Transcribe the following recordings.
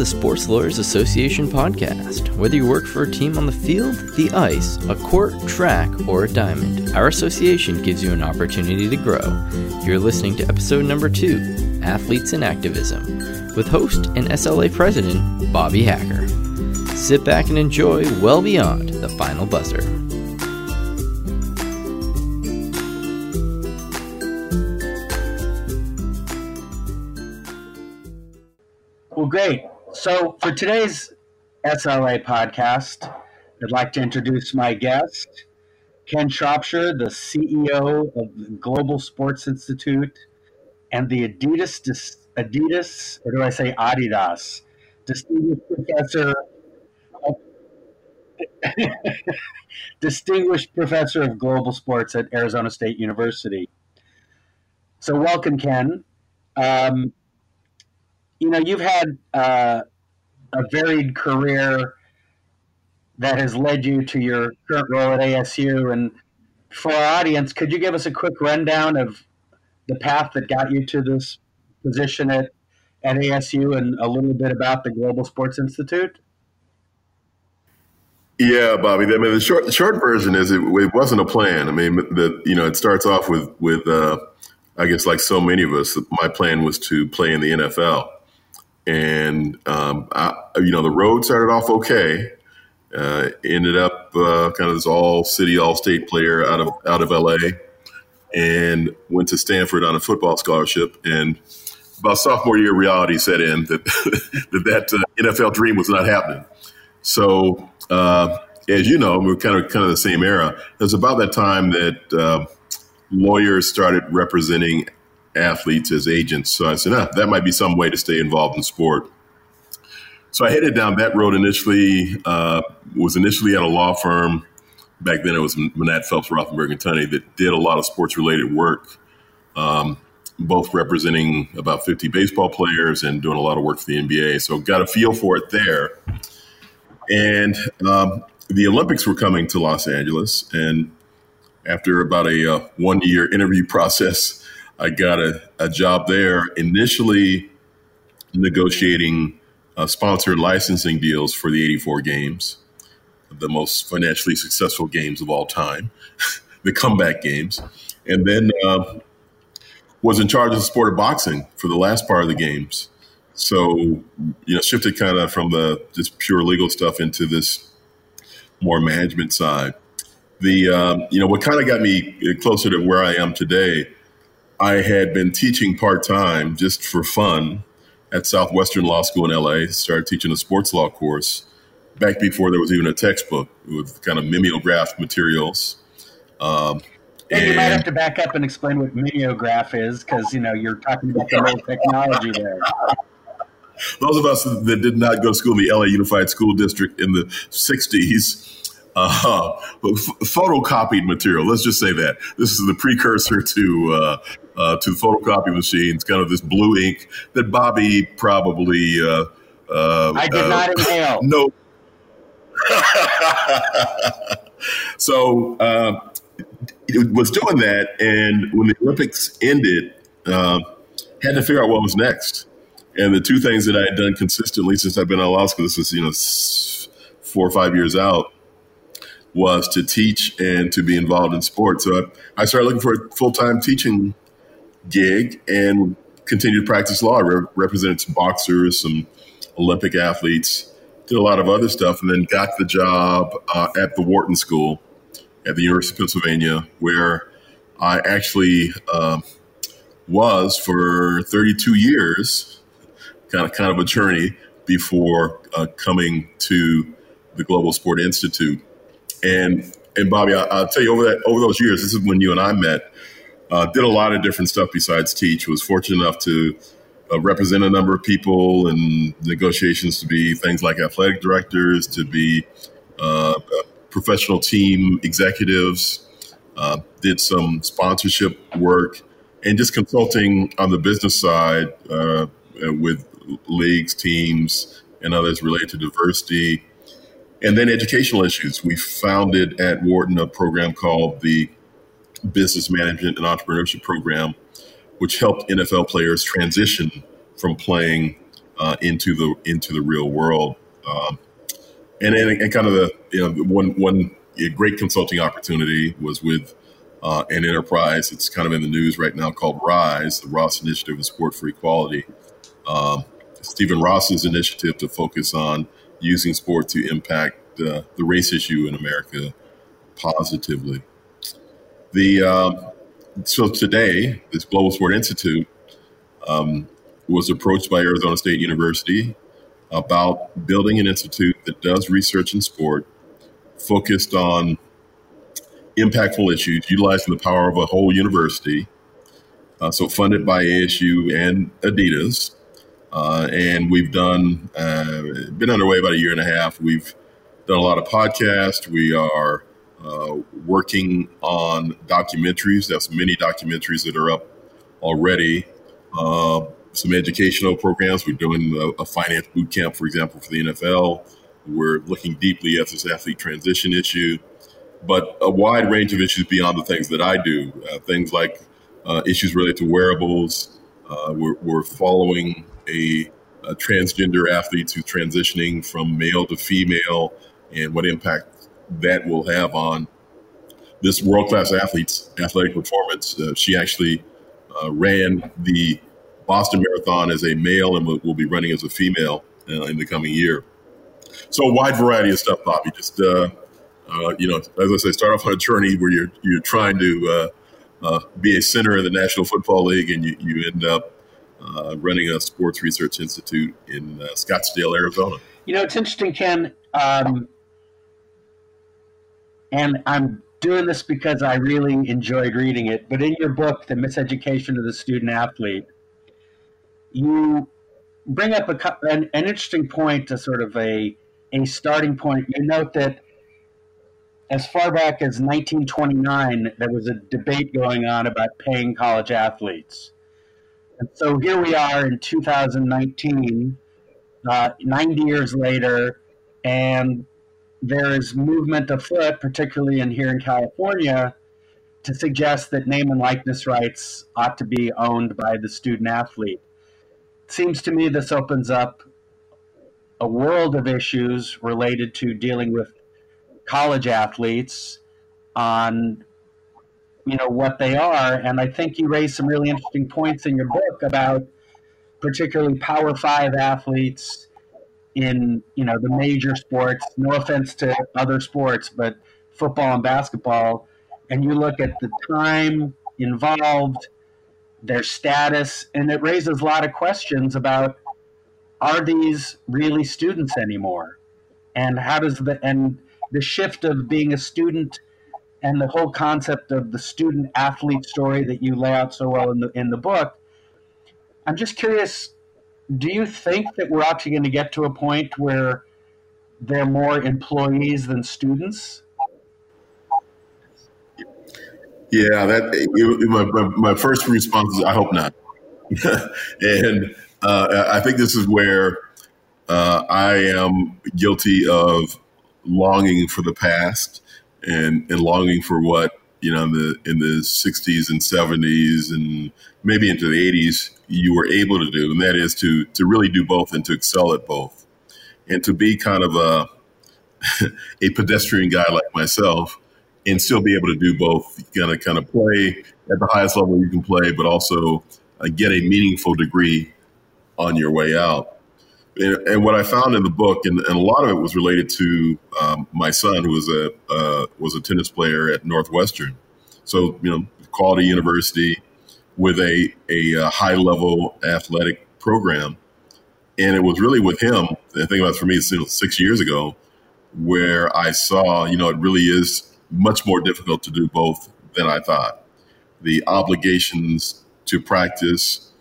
the Sports Lawyers Association podcast. Whether you work for a team on the field, the ice, a court, track, or a diamond, our association gives you an opportunity to grow. You're listening to episode number two Athletes and Activism with host and SLA president Bobby Hacker. Sit back and enjoy well beyond the final buzzer. So for today's SLA podcast, I'd like to introduce my guest, Ken Shropshire, the CEO of the Global Sports Institute and the Adidas, Adidas, or do I say Adidas, distinguished professor, of, distinguished professor of global sports at Arizona State University. So welcome, Ken. Um, you know, you've had uh, a varied career that has led you to your current role at ASU. And for our audience, could you give us a quick rundown of the path that got you to this position at, at ASU and a little bit about the Global Sports Institute? Yeah, Bobby. I mean, the short the short version is it, it wasn't a plan. I mean, the you know it starts off with with uh, I guess like so many of us, my plan was to play in the NFL and um, I, you know the road started off okay. Uh, ended up uh, kind of this all city, all state player out of out of LA, and went to Stanford on a football scholarship. And about sophomore year, reality set in that that, that uh, NFL dream was not happening. So, uh, as you know, we are kind of kind of the same era. It was about that time that uh, lawyers started representing athletes as agents. So I said, ah, that might be some way to stay involved in sport. So I headed down that road initially, uh, was initially at a law firm. Back then it was Manatt Phelps, Rothenberg, and Tunney that did a lot of sports related work, um, both representing about 50 baseball players and doing a lot of work for the NBA. So got a feel for it there. And um, the Olympics were coming to Los Angeles. And after about a uh, one year interview process, I got a, a job there initially negotiating uh, sponsored licensing deals for the 84 games, the most financially successful games of all time, the comeback games. And then uh, was in charge of the sport of boxing for the last part of the games. So, you know, shifted kind of from the just pure legal stuff into this more management side. The, um, you know, what kind of got me closer to where I am today I had been teaching part time just for fun at Southwestern Law School in LA. Started teaching a sports law course back before there was even a textbook with kind of mimeograph materials. Um, and, and you might have to back up and explain what mimeograph is because you know you're talking about the old technology there. Those of us that did not go to school in the LA Unified School District in the '60s uh, photocopied material. Let's just say that this is the precursor to uh, uh, to photocopy machines. Kind of this blue ink that Bobby probably. Uh, uh, I did not uh, inhale. No. so it was doing that, and when the Olympics ended, had to figure out what was next. And the two things that I had done consistently since I've been law school, this is you know four or five years out was to teach and to be involved in sports. So I, started looking for a full time teaching gig and continued to practice law. I re- represented some boxers, some Olympic athletes, did a lot of other stuff, and then got the job uh, at the Wharton School at the University of Pennsylvania, where I actually uh, was for 32 years, kind of kind of a journey before uh, coming to the Global Sport Institute. And and Bobby, I, will tell you over that over those years, this is when you and I met. Uh, did a lot of different stuff besides teach. Was fortunate enough to uh, represent a number of people in negotiations to be things like athletic directors, to be uh, professional team executives. Uh, did some sponsorship work and just consulting on the business side uh, with leagues, teams, and others related to diversity and then educational issues. We founded at Wharton a program called the Business Management and Entrepreneurship Program, which helped NFL players transition from playing uh, into the into the real world. Um, and and kind of the you know one one great consulting opportunity was with uh, an enterprise that's kind of in the news right now called Rise, the Ross Initiative in Sport for Equality. Um, Stephen Ross's initiative to focus on using sport to impact uh, the race issue in America positively. The um, so today, this Global Sport Institute um, was approached by Arizona State University about building an institute that does research in sport, focused on impactful issues, utilizing the power of a whole university. Uh, so funded by ASU and Adidas, uh, and we've done uh, been underway about a year and a half. We've done a lot of podcasts. We are uh, working on documentaries. There's many documentaries that are up already. Uh, some educational programs. We're doing a, a, finance boot camp, for example, for the NFL. We're looking deeply at this athlete transition issue, but a wide range of issues beyond the things that I do. Uh, things like uh, issues related to wearables. We're, we're, following a, a, transgender athlete who's transitioning from male to female and what impact that will have on this world class athlete's athletic performance. Uh, she actually uh, ran the Boston Marathon as a male and will, be running as a female uh, in the coming year. So a wide variety of stuff, Bobby. Just uh, uh, you know, as I say, start off on a journey where you're you're trying to uh, be a center in the National Football League, and you, you end up uh, running a sports research institute in Scottsdale, Arizona. You know, it's interesting, Ken. Um, and I'm doing this because I really enjoyed reading it. But in your book, The Miseducation of the Student Athlete, you bring up a, an, an interesting point to sort of a, a starting point. You note that as far back as 1929, there was a debate going on about paying college athletes. And so here we are in 2019, uh, 90 years later, and there is movement afoot, particularly in here in California, to suggest that name and likeness rights ought to be owned by the student athlete. Seems to me this opens up a world of issues related to dealing with college athletes on you know what they are. And i think you raised some really interesting points in your book about particularly power five athletes in you know the major sports. No offense to other sports but football and basketball. And you look at the time involved their status, and it raises a lot of questions about are these really students anymore, and how does the and the shift of being a student and the whole concept of the student athlete story that you lay out so well in the in the book. I'm just curious. Do you think that we're actually going to get to a point where they're more employees than students? Yeah, that it, my, my, first response is I hope not, and uh, I think this is where uh, I am guilty of longing for the past and and longing for what you know in the in the 60s and 70s and maybe into the 80s you were able to do, and that is to to really do both and to excel at both, and to be kind of a a pedestrian guy like myself and still be able to do both. You gotta kind of play at the highest level you can play, but also uh, get a meaningful degree on your way out. And, and, what I found in the book, and, and, a lot of it was related to um, my son, who was a uh, was a tennis player at Northwestern. So you know, quality university with a a, uh, high level athletic program, and it was really with him. The thing about it for me, six years ago, where I saw, you know, it really is much more difficult to do both than I thought. The obligations to practice,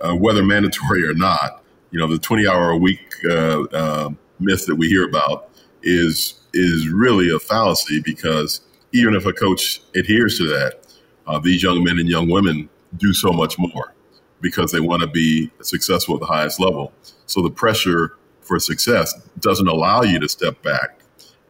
uh, whether mandatory or not, you know, the 20 hour a week uh, uh, myth that we hear about is is really a fallacy because even if a coach adheres to that, uh, these young men and young women do so much more because they want to be successful at the highest level. So the pressure for success doesn't allow you to step back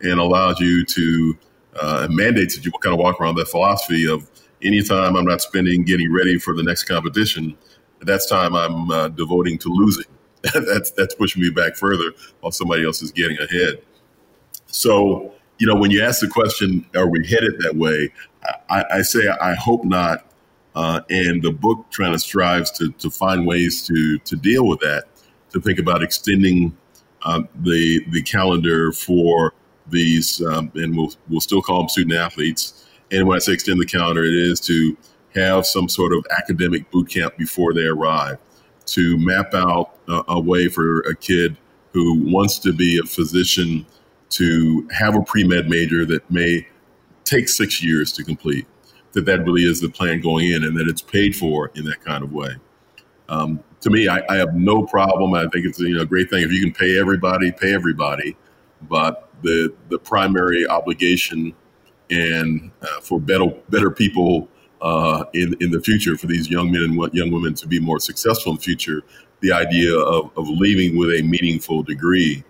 and allows you to uh, mandates that you kind of walk around that philosophy of anytime I'm not spending getting ready for the next competition, that's time I'm uh, devoting to losing that's that's pushing me back further while somebody else is getting ahead. So, you know, when you ask the question, are we headed that way? I, I say I hope not. Uh, and the book trying to strives to, to find ways to to deal with that, to think about extending um, the the calendar for these, um, and we'll we'll still call them student athletes. And when I say extend the calendar, it is to have some sort of academic boot camp before they arrive, to map out a, a way for a kid who wants to be a physician to have a pre med major that may take six years to complete. That that really is the plan going in, and that it's paid for in that kind of way. Um, to me, I, I, have no problem. I think it's you know, a great thing if you can pay everybody, pay everybody. But the the primary obligation and uh, for better better people uh, in in the future for these young men and young women to be more successful in the future, the idea of, of leaving with a meaningful degree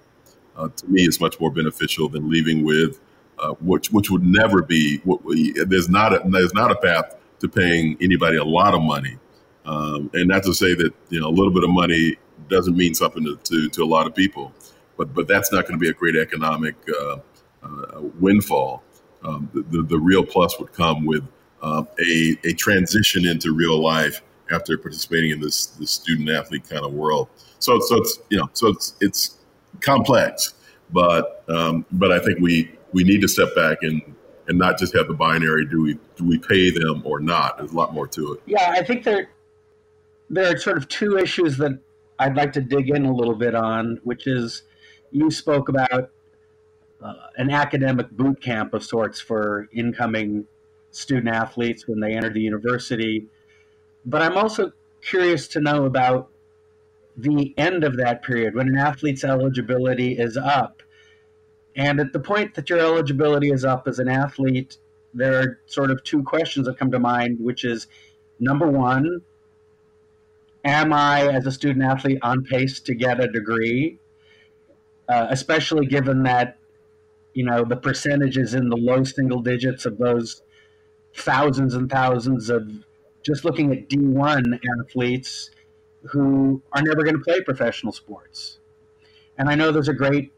uh, to me is much more beneficial than leaving with uh, which which would never be. We, there's not a there's not a path to paying anybody a lot of money, um, and not to say that you know a little bit of money doesn't mean something to, to, to a lot of people, but but that's not going to be a great economic uh, uh, windfall. Um, the, the, the real plus would come with um, a a transition into real life after participating in this this student athlete kind of world. So so it's you know so it's it's complex, but um, but I think we we need to step back and and not just have the binary do we do we pay them or not there's a lot more to it yeah i think there there are sort of two issues that i'd like to dig in a little bit on which is you spoke about uh, an academic boot camp of sorts for incoming student athletes when they enter the university but i'm also curious to know about the end of that period when an athlete's eligibility is up and at the point that your eligibility is up as an athlete, there are sort of two questions that come to mind, which is number one, am I, as a student athlete, on pace to get a degree? Uh, especially given that, you know, the percentages in the low single digits of those thousands and thousands of just looking at D1 athletes who are never going to play professional sports. And I know there's a great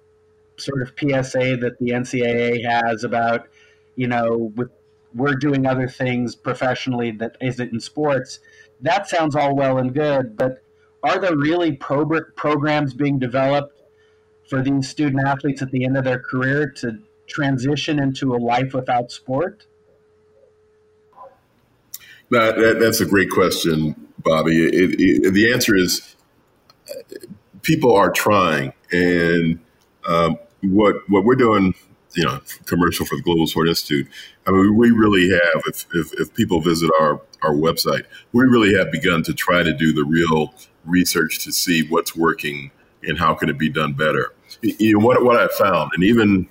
sort of PSA that the NCAA has about, you know, with we're doing other things professionally that isn't in sports. That sounds all well and good, but are there really pro- programs being developed for these student athletes at the end of their career to transition into a life without sport? That, that, that's a great question, Bobby. It, it, the answer is people are trying, and um, what what we're doing, you know, commercial for the Global Sport Institute. I mean, we really have. If, if, if people visit our our website, we really have begun to try to do the real research to see what's working and how can it be done better. You know, what what I found, and even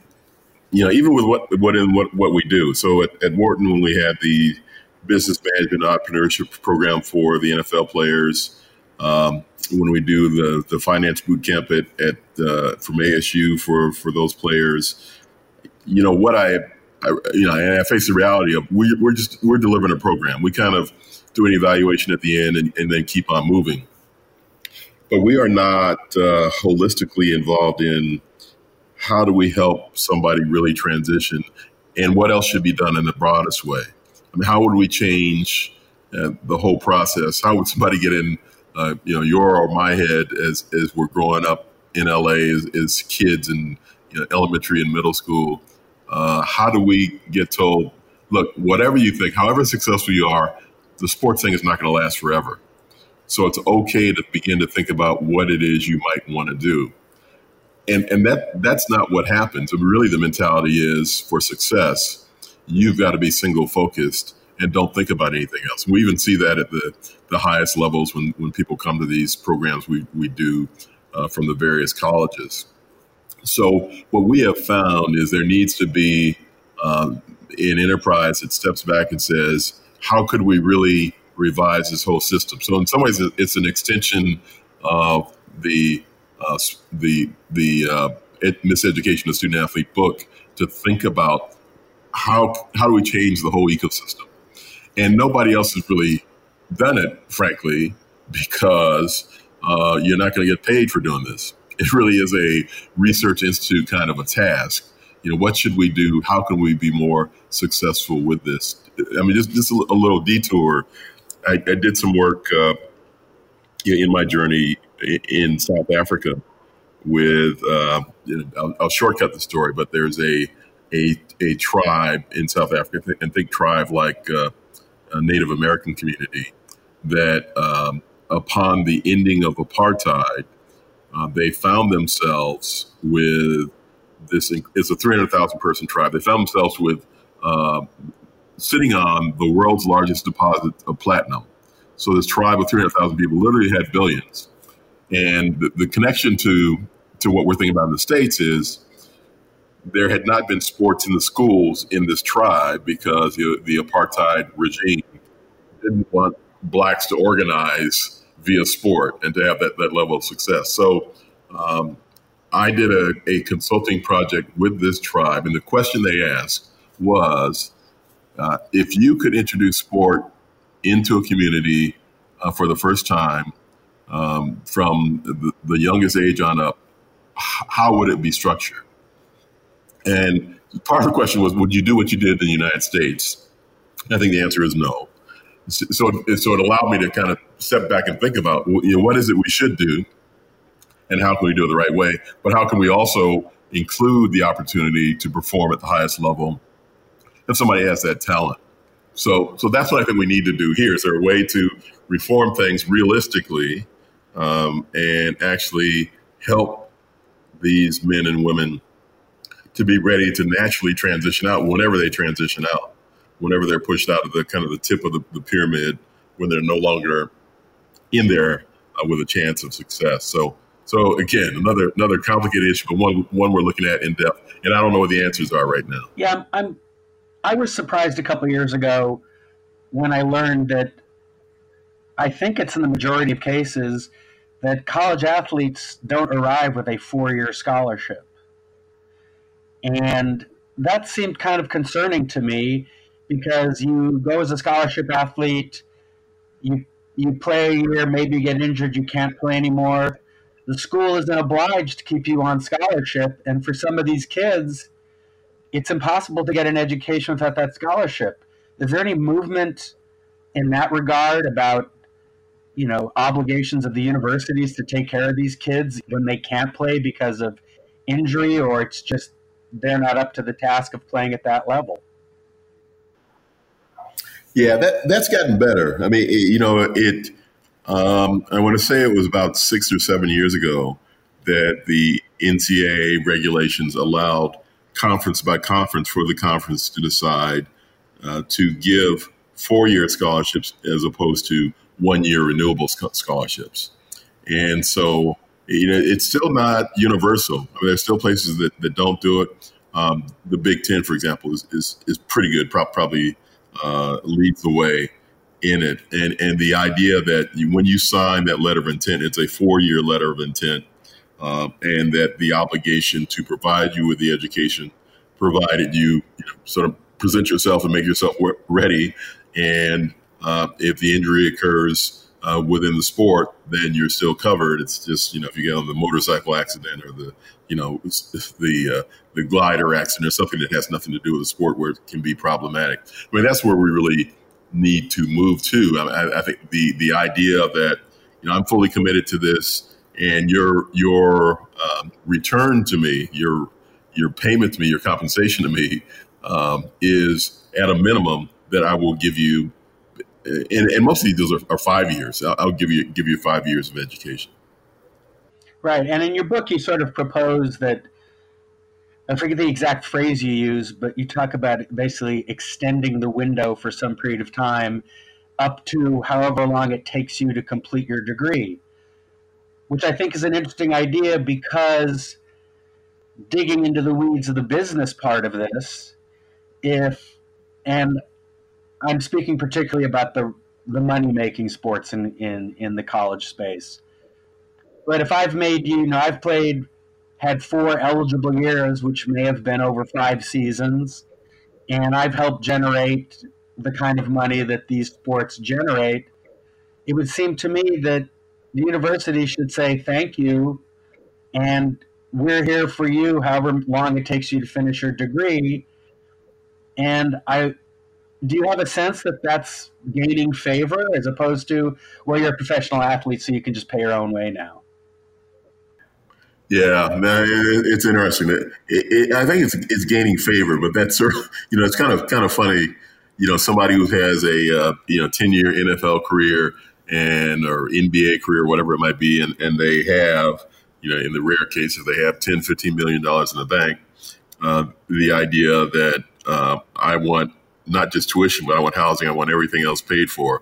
you know, even with what what in what what we do. So at, at Wharton, when we had the business management entrepreneurship program for the NFL players. Um, when we do the the finance boot camp at, at uh, from ASU for for those players, you know what I, I you know, and I face the reality of we, we're just we're delivering a program. We kind of do an evaluation at the end and, and then keep on moving. But we are not uh, holistically involved in how do we help somebody really transition and what else should be done in the broadest way. I mean, how would we change uh, the whole process? How would somebody get in uh, you know, your or my head as as we're growing up in LA as, as kids in you know, elementary and middle school. Uh, how do we get told, look, whatever you think, however successful you are, the sports thing is not going to last forever. So it's okay to begin to think about what it is you might want to do. And, and that that's not what happens. I mean, really, the mentality is for success, you've got to be single focused and don't think about anything else. We even see that at the, the highest levels when, when people come to these programs we, we do uh, from the various colleges. So, what we have found is there needs to be um, an enterprise that steps back and says, how could we really revise this whole system? So, in some ways, it's an extension of the uh, the the uh, miseducation of student athlete book to think about how how do we change the whole ecosystem and nobody else has really done it, frankly, because uh, you're not going to get paid for doing this. It really is a research institute kind of a task. You know, what should we do? How can we be more successful with this? I mean, just, just a, little detour. I, I did some work uh, in my journey in South Africa with, uh, I'll, I'll, shortcut the story, but there's a, a, a tribe in South Africa, and think tribe like uh, a Native American community, that um, upon the ending of apartheid, uh, they found themselves with this. It's a 300,000 person tribe. They found themselves with uh, sitting on the world's largest deposit of platinum. So this tribe of 300,000 people literally had billions. And the, the connection to to what we're thinking about in the states is there had not been sports in the schools in this tribe because the, the apartheid regime didn't want blacks to organize via sport and to have that, that level of success. So um, I did a, a, consulting project with this tribe, and the question they asked was uh, if you could introduce sport into a community uh, for the first time um, from the, the youngest age on up, how would it be structured? And part of the question was, would you do what you did in the United States? I think the answer is no. So, so it allowed me to kind of step back and think about, you know, what is it we should do, and how can we do it the right way? But how can we also include the opportunity to perform at the highest level if somebody has that talent? So, so that's what I think we need to do here. Is there a way to reform things realistically um, and actually help these men and women to be ready to naturally transition out whenever they transition out? whenever they're pushed out of the kind of the tip of the, the pyramid when they're no longer in there uh, with a chance of success. So, so again, another another complicated issue, but one one we're looking at in depth, and I don't know what the answers are right now. Yeah, I'm. I'm I was surprised a couple years ago when I learned that I think it's in the majority of cases that college athletes don't arrive with a four-year scholarship, and that seemed kind of concerning to me because you go as a scholarship athlete, you you play a year, maybe you get injured, you can't play anymore. The school isn't obliged to keep you on scholarship, and for some of these kids, it's impossible to get an education without that scholarship. Is there any movement in that regard about you know obligations of the universities to take care of these kids when they can't play because of injury or it's just they're not up to the task of playing at that level yeah, that that's gotten better. I mean, it, you know, it. Um, I want to say it was about six or seven years ago that the NCAA regulations allowed conference by conference for the conference to decide uh, to give four-year scholarships as opposed to one-year renewable scholarships. And so, you know, it's still not universal. I mean, there's still places that, that don't do it. Um, the Big Ten, for example, is, is, is pretty good, probably uh, leads the way in it. And and the idea that you, when you sign that letter of intent, it's a four year letter of intent, uh, and that the obligation to provide you with the education, provided you, you know, sort of present yourself and make yourself ready, and uh, if the injury occurs. Uh, within the sport, then you're still covered. It's just you know if you get on the motorcycle accident or the you know the uh, the glider accident or something that has nothing to do with the sport where it can be problematic. I mean, that's where we really need to move to. I, I, think the the idea that you know I'm fully committed to this, and your your um, return to me, your your payment to me, your compensation to me um, is at a minimum that I will give you. And, and most of these deals are, are five years. I'll, I'll give you give you five years of education. Right, and in your book, you sort of propose that I forget the exact phrase you use, but you talk about basically extending the window for some period of time up to however long it takes you to complete your degree, which I think is an interesting idea because digging into the weeds of the business part of this, if, and I'm speaking particularly about the, the money making sports in, in, in the college space. But if I've made you, know, I've played had four eligible years, which may have been over five seasons. And I've helped generate the kind of money that these sports generate. It would seem to me that the university should say thank you, and we're here for you, however long it takes you to finish your degree. And I, do you have a sense that that's gaining favor as opposed to, well, you're a professional athlete, so you can just pay your own way now? Yeah, it's interesting. It, it, I think it's it's gaining favor, but that's sort of you know it's kind of kind of funny. You know, somebody who has a uh, you know ten year NFL career and or NBA career, whatever it might be, and, and they have you know in the rare cases they have 10, 15 million dollars in the bank. Uh, the idea that uh, I want not just tuition, but I want housing, I want everything else paid for.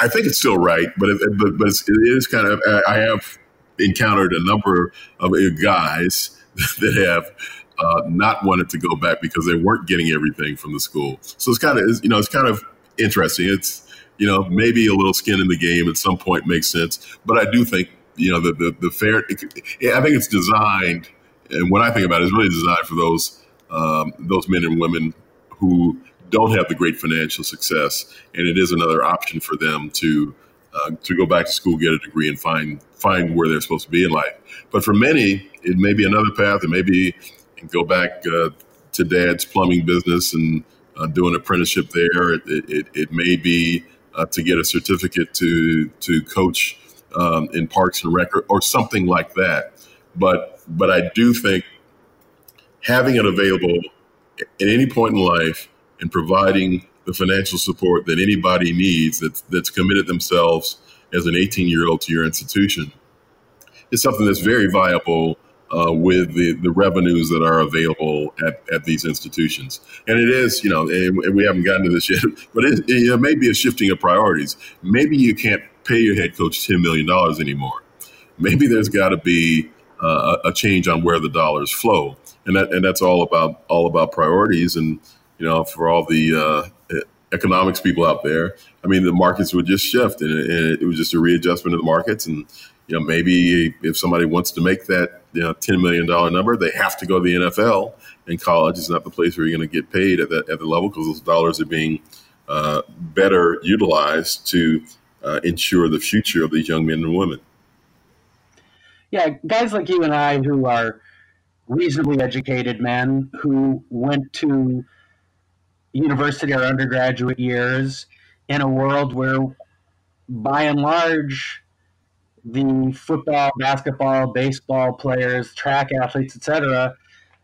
I think it's still right, but it, but, but it is kind of I have encountered a number of guys that have uh, not wanted to go back because they weren't getting everything from the school. So it's kind of you know it's kind of interesting. It's you know maybe a little skin in the game at some point makes sense, but I do think you know the the, the fair. I think it's designed, and what I think about it is really designed for those um, those men and women who don't have the great financial success, and it is another option for them to uh, to go back to school, get a degree, and find find where they're supposed to be in life. But for many, it may be another path. It may be go back uh, to dad's plumbing business and uh, do an apprenticeship there. It, it, it may be uh, to get a certificate to to coach um, in Parks and Rec or, or something like that. But but I do think having it available at any point in life and providing the financial support that anybody needs that's, that's committed themselves as an 18 year old to your institution is something that's very viable uh, with the, the revenues that are available at, at these institutions. And it is, you know, and, we haven't gotten to this yet, but it, it may be a shifting of priorities. Maybe you can't pay your head coach $10 million anymore. Maybe there's got to be uh, a change on where the dollars flow. And that, and that's all about all about priorities. And you know, for all the uh, economics people out there, I mean, the markets would just shift, and it, it was just a readjustment of the markets. And you know, maybe if somebody wants to make that you know ten million dollar number, they have to go to the NFL. And college is not the place where you're going to get paid at that at the level because those dollars are being uh, better utilized to uh, ensure the future of these young men and women. Yeah, guys like you and I who are reasonably educated men who went to university or undergraduate years in a world where, by and large, the football, basketball, baseball players, track athletes, etc.,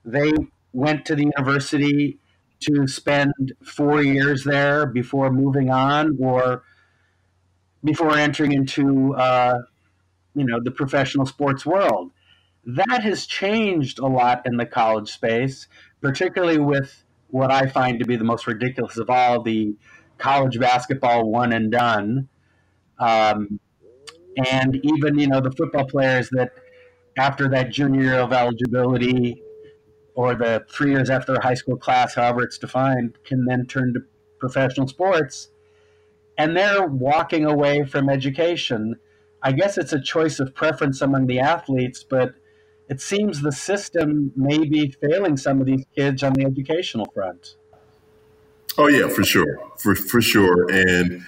they went to the university to spend four years there before moving on or before entering into uh, you know the professional sports world. That has changed a lot in the college space, particularly with what I find to be the most ridiculous of all the college basketball one and done. Um, and even, you know, the football players that after that junior year of eligibility or the three years after high school class, however it's defined, can then turn to professional sports. And they're walking away from education. I guess it's a choice of preference among the athletes, but it seems the system may be failing some of these kids on the educational front. Oh yeah, for sure, for for sure, and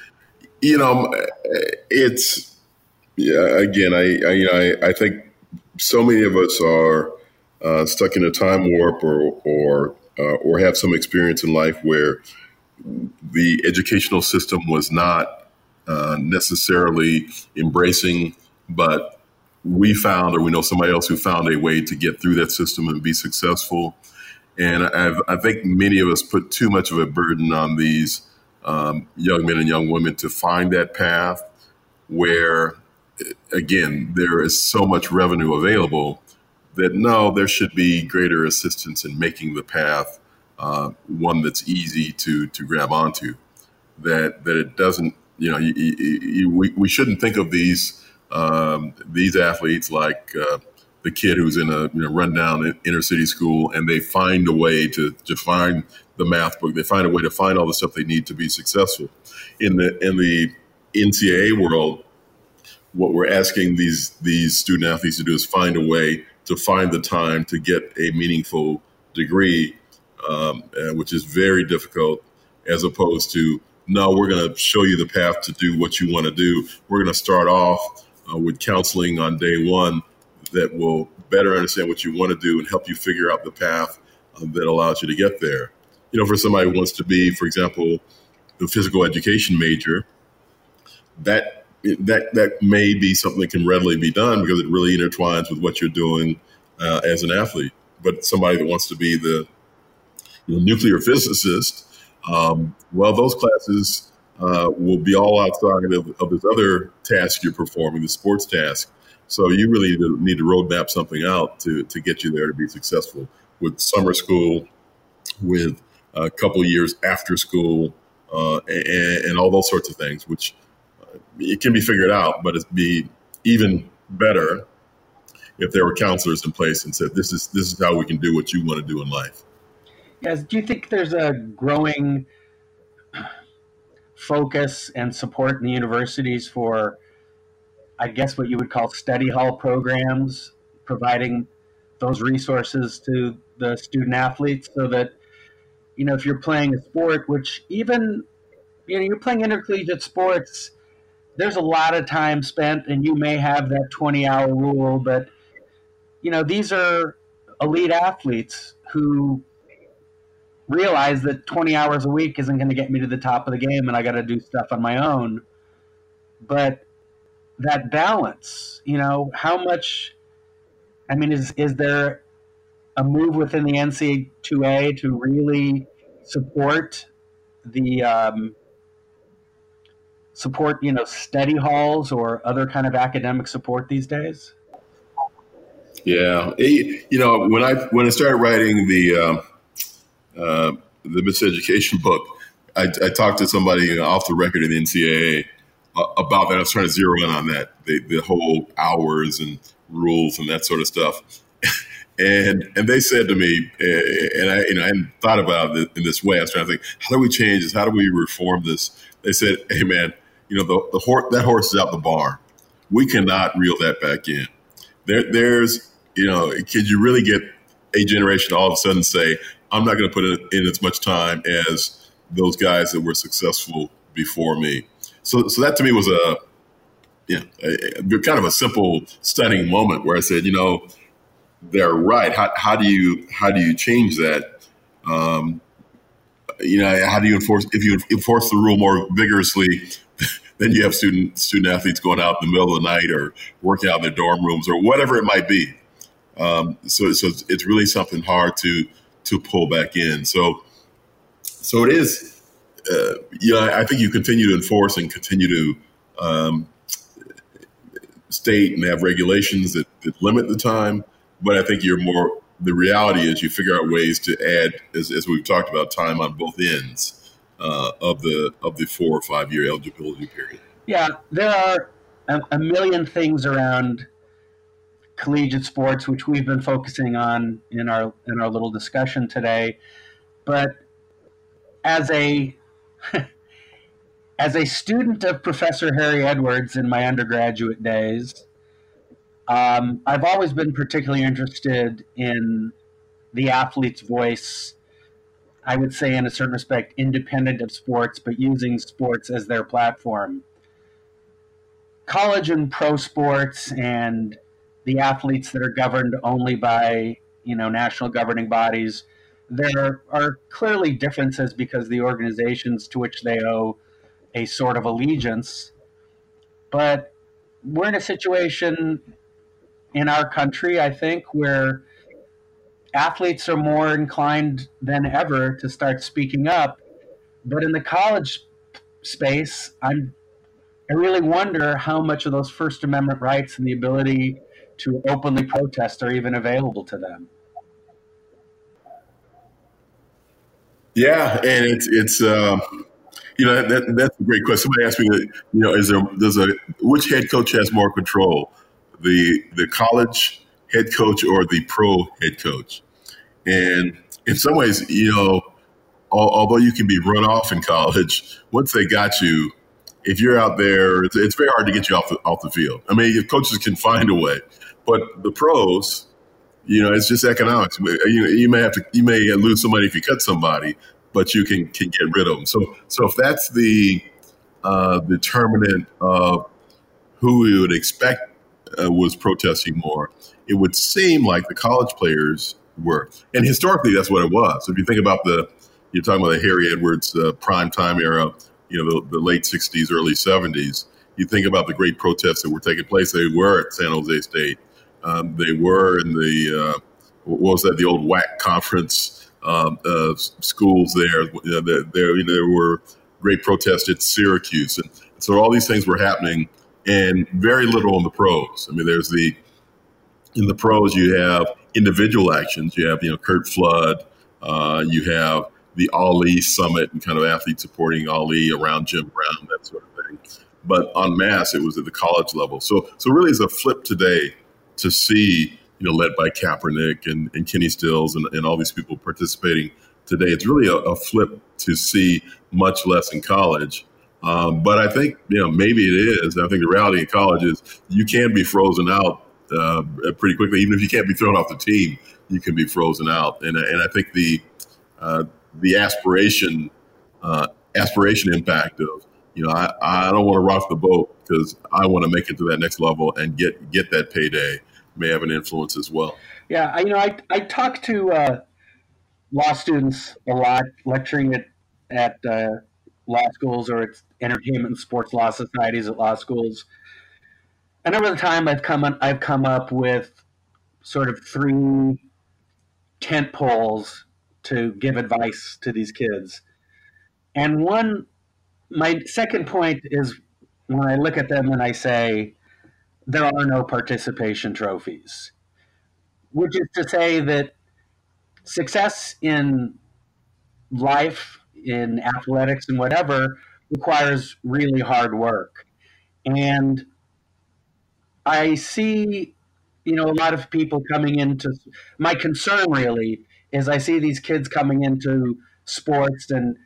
you know, it's yeah. Again, I I, you know, I, I think so many of us are uh, stuck in a time warp or or uh, or have some experience in life where the educational system was not uh, necessarily embracing, but we found, or we know somebody else who found a way to get through that system and be successful. And I've, i think many of us put too much of a burden on these um, young men and young women to find that path where, again, there is so much revenue available that no, there should be greater assistance in making the path uh, one that's easy to to grab onto. That that it doesn't, you know, you, you, you, we, we shouldn't think of these um, these athletes, like uh, the kid who's in a you know, rundown inner city school, and they find a way to, to find the math book. They find a way to find all the stuff they need to be successful. In the in the NCAA world, what we're asking these these student athletes to do is find a way to find the time to get a meaningful degree, um, which is very difficult, as opposed to no, we're going to show you the path to do what you want to do. We're going to start off uh, with counseling on day one that will better understand what you want to do and help you figure out the path uh, that allows you to get there. You know, for somebody who wants to be, for example, the physical education major, that that that may be something that can readily be done because it really intertwines with what you're doing uh, as an athlete. But somebody that wants to be the you know, nuclear physicist, um, well, those classes uh, will be all outside of, of, this other task you're performing, the sports task. So you really need to, need to roadmap something out to, to get you there to be successful with summer school, with a couple years after school, uh, and, and, all those sorts of things, which uh, it can be figured out, but it'd be even better if there were counselors in place and said, "This is this is how we can do what you want to do in life." Yes. Do you think there's a growing focus and support in the universities for, I guess, what you would call study hall programs, providing those resources to the student athletes so that, you know, if you're playing a sport, which even, you know, you're playing intercollegiate sports, there's a lot of time spent and you may have that 20 hour rule, but, you know, these are elite athletes who realize that 20 hours a week isn't going to get me to the top of the game and I got to do stuff on my own. But that balance, you know, how much, I mean, is, is there a move within the NCAA to really support the, um, support, you know, study halls or other kind of academic support these days? Yeah. You know, when I, when I started writing the, uh, uh, the miseducation book, I, I, talked to somebody off the record in the NCAA uh, about that. I was trying to zero in on that, the, the whole hours and rules and that sort of stuff. and and they said to me, uh, and I you know I hadn't thought about it in this way. I was trying to think, how do we change this? How do we reform this? They said, hey man, you know the the horse that horse is out the barn. We cannot reel that back in. There, there's you know, could you really get a generation all of a sudden say, I'm not going to put in as much time as those guys that were successful before me. So, so that to me was a, yeah, a, a, kind of a simple stunning moment where I said, you know, they're right. How, how do you how do you change that? Um, you know, how do you enforce if you enforce the rule more vigorously? then you have student student athletes going out in the middle of the night or working out in their dorm rooms or whatever it might be. Um, so, so it's really something hard to to pull back in. So, so it is. Uh, you know, I think you continue to enforce and continue to um, state and have regulations that, that limit the time. But I think you're more. The reality is, you figure out ways to add, as, as we've talked about, time on both ends uh, of the of the four or five year eligibility period. Yeah, there are a, a million things around collegiate sports, which we've been focusing on in our in our little discussion today. But as a as a student of Professor Harry Edwards in my undergraduate days, um, I've always been particularly interested in the athlete's voice. I would say, in a certain respect, independent of sports, but using sports as their platform. College and pro sports and the athletes that are governed only by you know national governing bodies. There are clearly differences because the organizations to which they owe a sort of allegiance, but we're in a situation in our country, I think, where athletes are more inclined than ever to start speaking up. But in the college space, I'm I really wonder how much of those First Amendment rights and the ability to openly protest are even available to them. Yeah, and it's it's uh, you know that, that's a great question. Somebody asked me, that, you know, is there does a which head coach has more control, the the college head coach or the pro head coach? And in some ways, you know, although you can be run off in college, once they got you, if you're out there, it's, it's very hard to get you off the off the field. I mean, if coaches can find a way, but the pros, you know, it's just economics. You, you may have to, you may lose some money if you cut somebody, but you can can get rid of them. So, so if that's the uh, determinant of who we would expect uh, was protesting more, it would seem like the college players were. And historically, that's what it was. So If you think about the, you're talking about the Harry Edwards uh, prime time era, you know, the, the, late 60s, early 70s. You think about the great protests that were taking place. They were at San Jose State. Um, they were in the, uh, what was that, the old WAC conference um, uh, schools there. You know, there, you know, there were great protests at Syracuse. And so all these things were happening and very little in the pros. I mean, there's the, in the pros, you have individual actions. You have, you know, Curt Flood. Uh, you have the Ali Summit and kind of athletes supporting Ali around Jim Brown, that sort of thing. But on mass, it was at the college level. So, so really, it's a flip today to see, you know, led by Kaepernick and, and Kenny Stills and, and all these people participating today. It's really a, a flip to see much less in college. Um, but I think, you know, maybe it is. I think the reality in college is you can be frozen out uh, pretty quickly. Even if you can't be thrown off the team, you can be frozen out. And, and I think the uh, the aspiration uh, aspiration impact of you know I, I don't want to rock the boat because I want to make it to that next level and get get that payday may have an influence as well. Yeah, I, you know I I talk to uh, law students a lot, lecturing at at uh, law schools or at entertainment and sports law societies at law schools and over the time, I've come on, I've come up with sort of three tent poles to give advice to these kids. And one, my second point is when I look at them and I say, there are no participation trophies, which is to say that success in life, in athletics, and whatever requires really hard work. And I see, you know, a lot of people coming into my concern really is I see these kids coming into sports and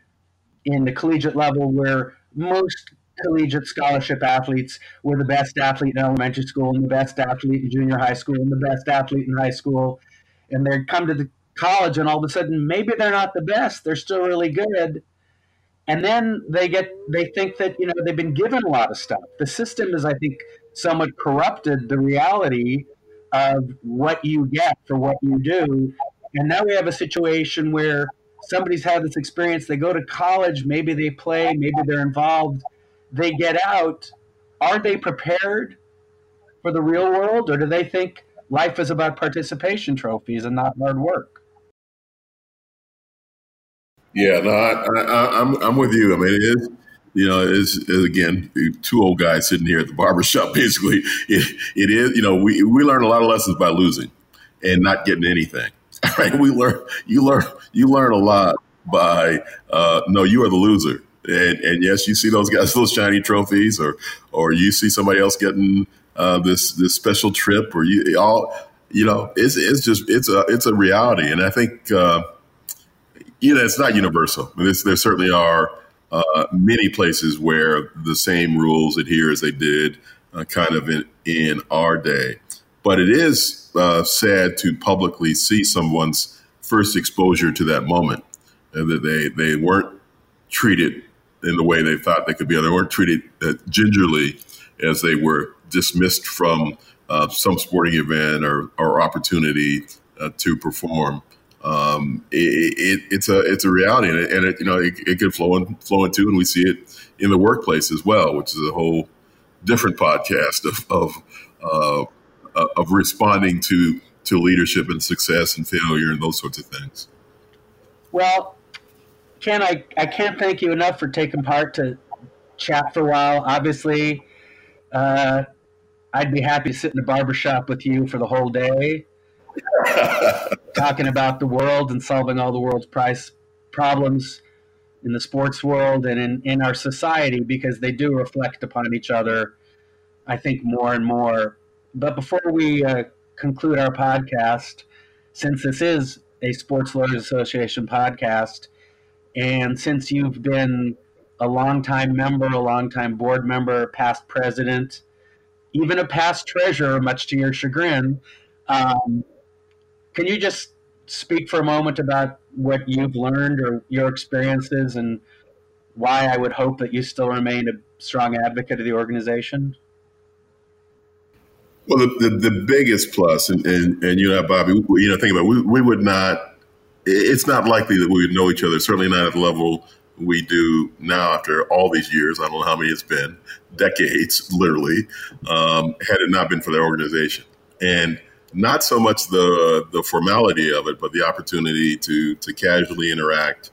in the collegiate level where most collegiate scholarship athletes were the best athlete in elementary school and the best athlete in junior high school and the best athlete in high school. And they come to the college and all of a sudden maybe they're not the best they're still really good. And then they get they think that you know they've been given a lot of stuff. The system is i think somewhat corrupted the reality of what you get for what you do. And now we have a situation where somebody's had this experience, they go to college, maybe they play, maybe they're involved, they get out. Are they prepared for the real world, or do they think life is about participation trophies and not hard work? Yeah, no, I, I, I'm I'm with you. I mean, it is you know, is again two old guys sitting here at the barbershop. Basically, it, it is. You know, we we learn a lot of lessons by losing and not getting anything. Right? We learn. You learn. You learn a lot by uh, no. You are the loser. And, and yes, you see those guys, those shiny trophies, or or you see somebody else getting uh, this this special trip, or you all, you know, it's it's just it's a it's a reality, and I think uh, you know it's not universal. There certainly are uh, many places where the same rules adhere as they did uh, kind of in, in our day. But it is uh, sad to publicly see someone's first exposure to that moment, and that they, they weren't treated in the way they thought they could be. They weren't treated uh, gingerly as they were dismissed from uh, some sporting event or, or opportunity uh, to perform um, it, it, it's a it's a reality, and it, and it you know it, it can flow in, flow into, and we see it in the workplace as well, which is a whole different podcast of of uh, of responding to to leadership and success and failure and those sorts of things. Well, Ken, I, I can't thank you enough for taking part to chat for a while. Obviously, uh, I'd be happy to sit in the barbershop with you for the whole day. talking about the world and solving all the world's price problems in the sports world and in, in our society because they do reflect upon each other, I think, more and more. But before we uh, conclude our podcast, since this is a Sports Lawyers Association podcast, and since you've been a longtime member, a longtime board member, past president, even a past treasurer, much to your chagrin, um, can you just speak for a moment about what you've learned or your experiences and why I would hope that you still remain a strong advocate of the organization? Well, the, the, the biggest plus, and, and, and you know, Bobby, you know, think about it, we, we would not, it's not likely that we would know each other, certainly not at the level we do now after all these years. I don't know how many it's been, decades, literally, um, had it not been for their organization. And not so much the the formality of it, but the opportunity to to casually interact.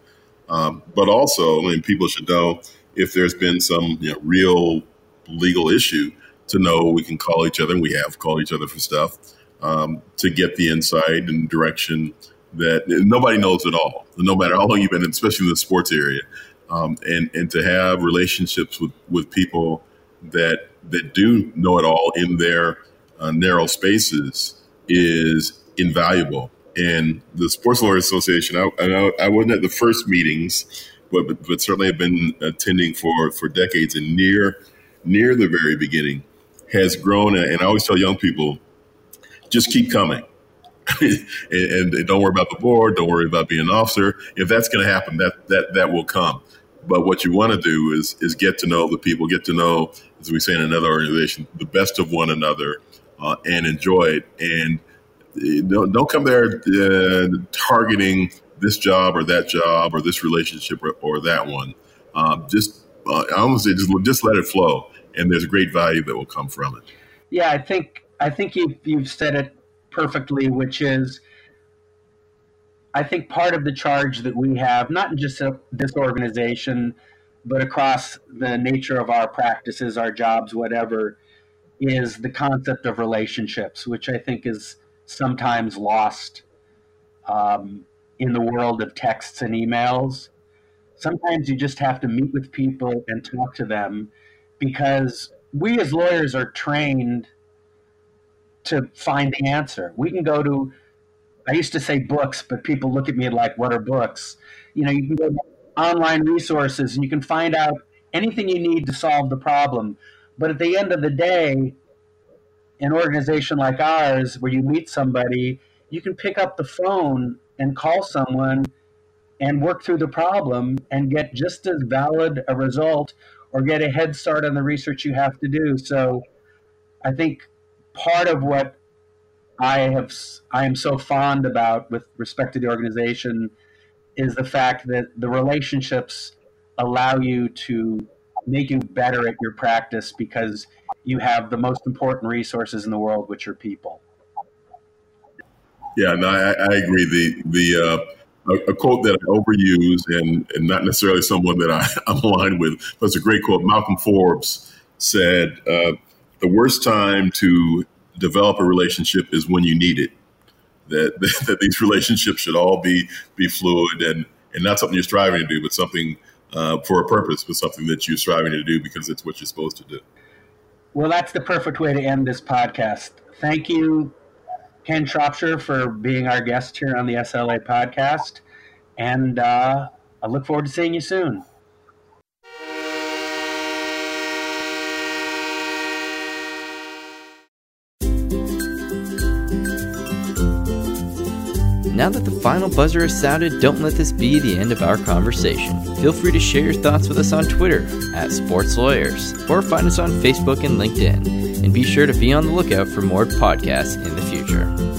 Um, but also, I mean, people should know if there's been some you know, real legal issue to know we can call each other, and we have called each other for stuff um, to get the insight and direction that nobody knows at all. No matter how long you've been, especially in the sports area, um, and and to have relationships with with people that that do know it all in their uh, narrow spaces is invaluable. And the Sports Lawyers Association, I, I, I wasn't at the first meetings, but, but, but certainly have been attending for for decades and near near the very beginning has grown. And I always tell young people, just keep coming. and, and, don't worry about the board. Don't worry about being an officer. If that's going to happen, that that that will come. But what you want to do is is get to know the people, get to know, as we say in another organization, the best of one another, uh, and enjoy it. And uh, don't, don't come there uh, targeting this job or that job or this relationship or, or that one. Um, just uh, I almost say just just let it flow, and there's great value that will come from it. Yeah, I think I think you've you've said it perfectly, which is. I think part of the charge that we have, not just this organization, but across the nature of our practices, our jobs, whatever, is the concept of relationships, which I think is sometimes lost um, in the world of texts and emails. Sometimes you just have to meet with people and talk to them because we as lawyers are trained to find the answer. We can go to, I used to say books, but people look at me like, what are books? You know, you can go to online resources and you can find out anything you need to solve the problem. But at the end of the day, an organization like ours, where you meet somebody, you can pick up the phone and call someone and work through the problem and get just as valid a result or get a head start on the research you have to do. So I think part of what I have I am so fond about with respect to the organization is the fact that the relationships allow you to make you better at your practice because you have the most important resources in the world, which are people. Yeah, no, I, I agree. The the uh, a, quote that I overuse and, and not necessarily someone that I, I'm aligned with, but it's a great quote. Malcolm Forbes said, uh, "The worst time to develop a relationship is when you need it." That, that, that these relationships should all be be fluid and and not something you're striving to do, but something uh, for a purpose, but something that you're striving to do because it's what you're supposed to do. Well, that's the perfect way to end this podcast. Thank you, Ken Shropshire, for being our guest here on the SLA podcast. And uh, I look forward to seeing you soon. Now that the final buzzer has sounded, don't let this be the end of our conversation. Feel free to share your thoughts with us on Twitter at Sports Lawyers or find us on Facebook and LinkedIn. And be sure to be on the lookout for more podcasts in the future.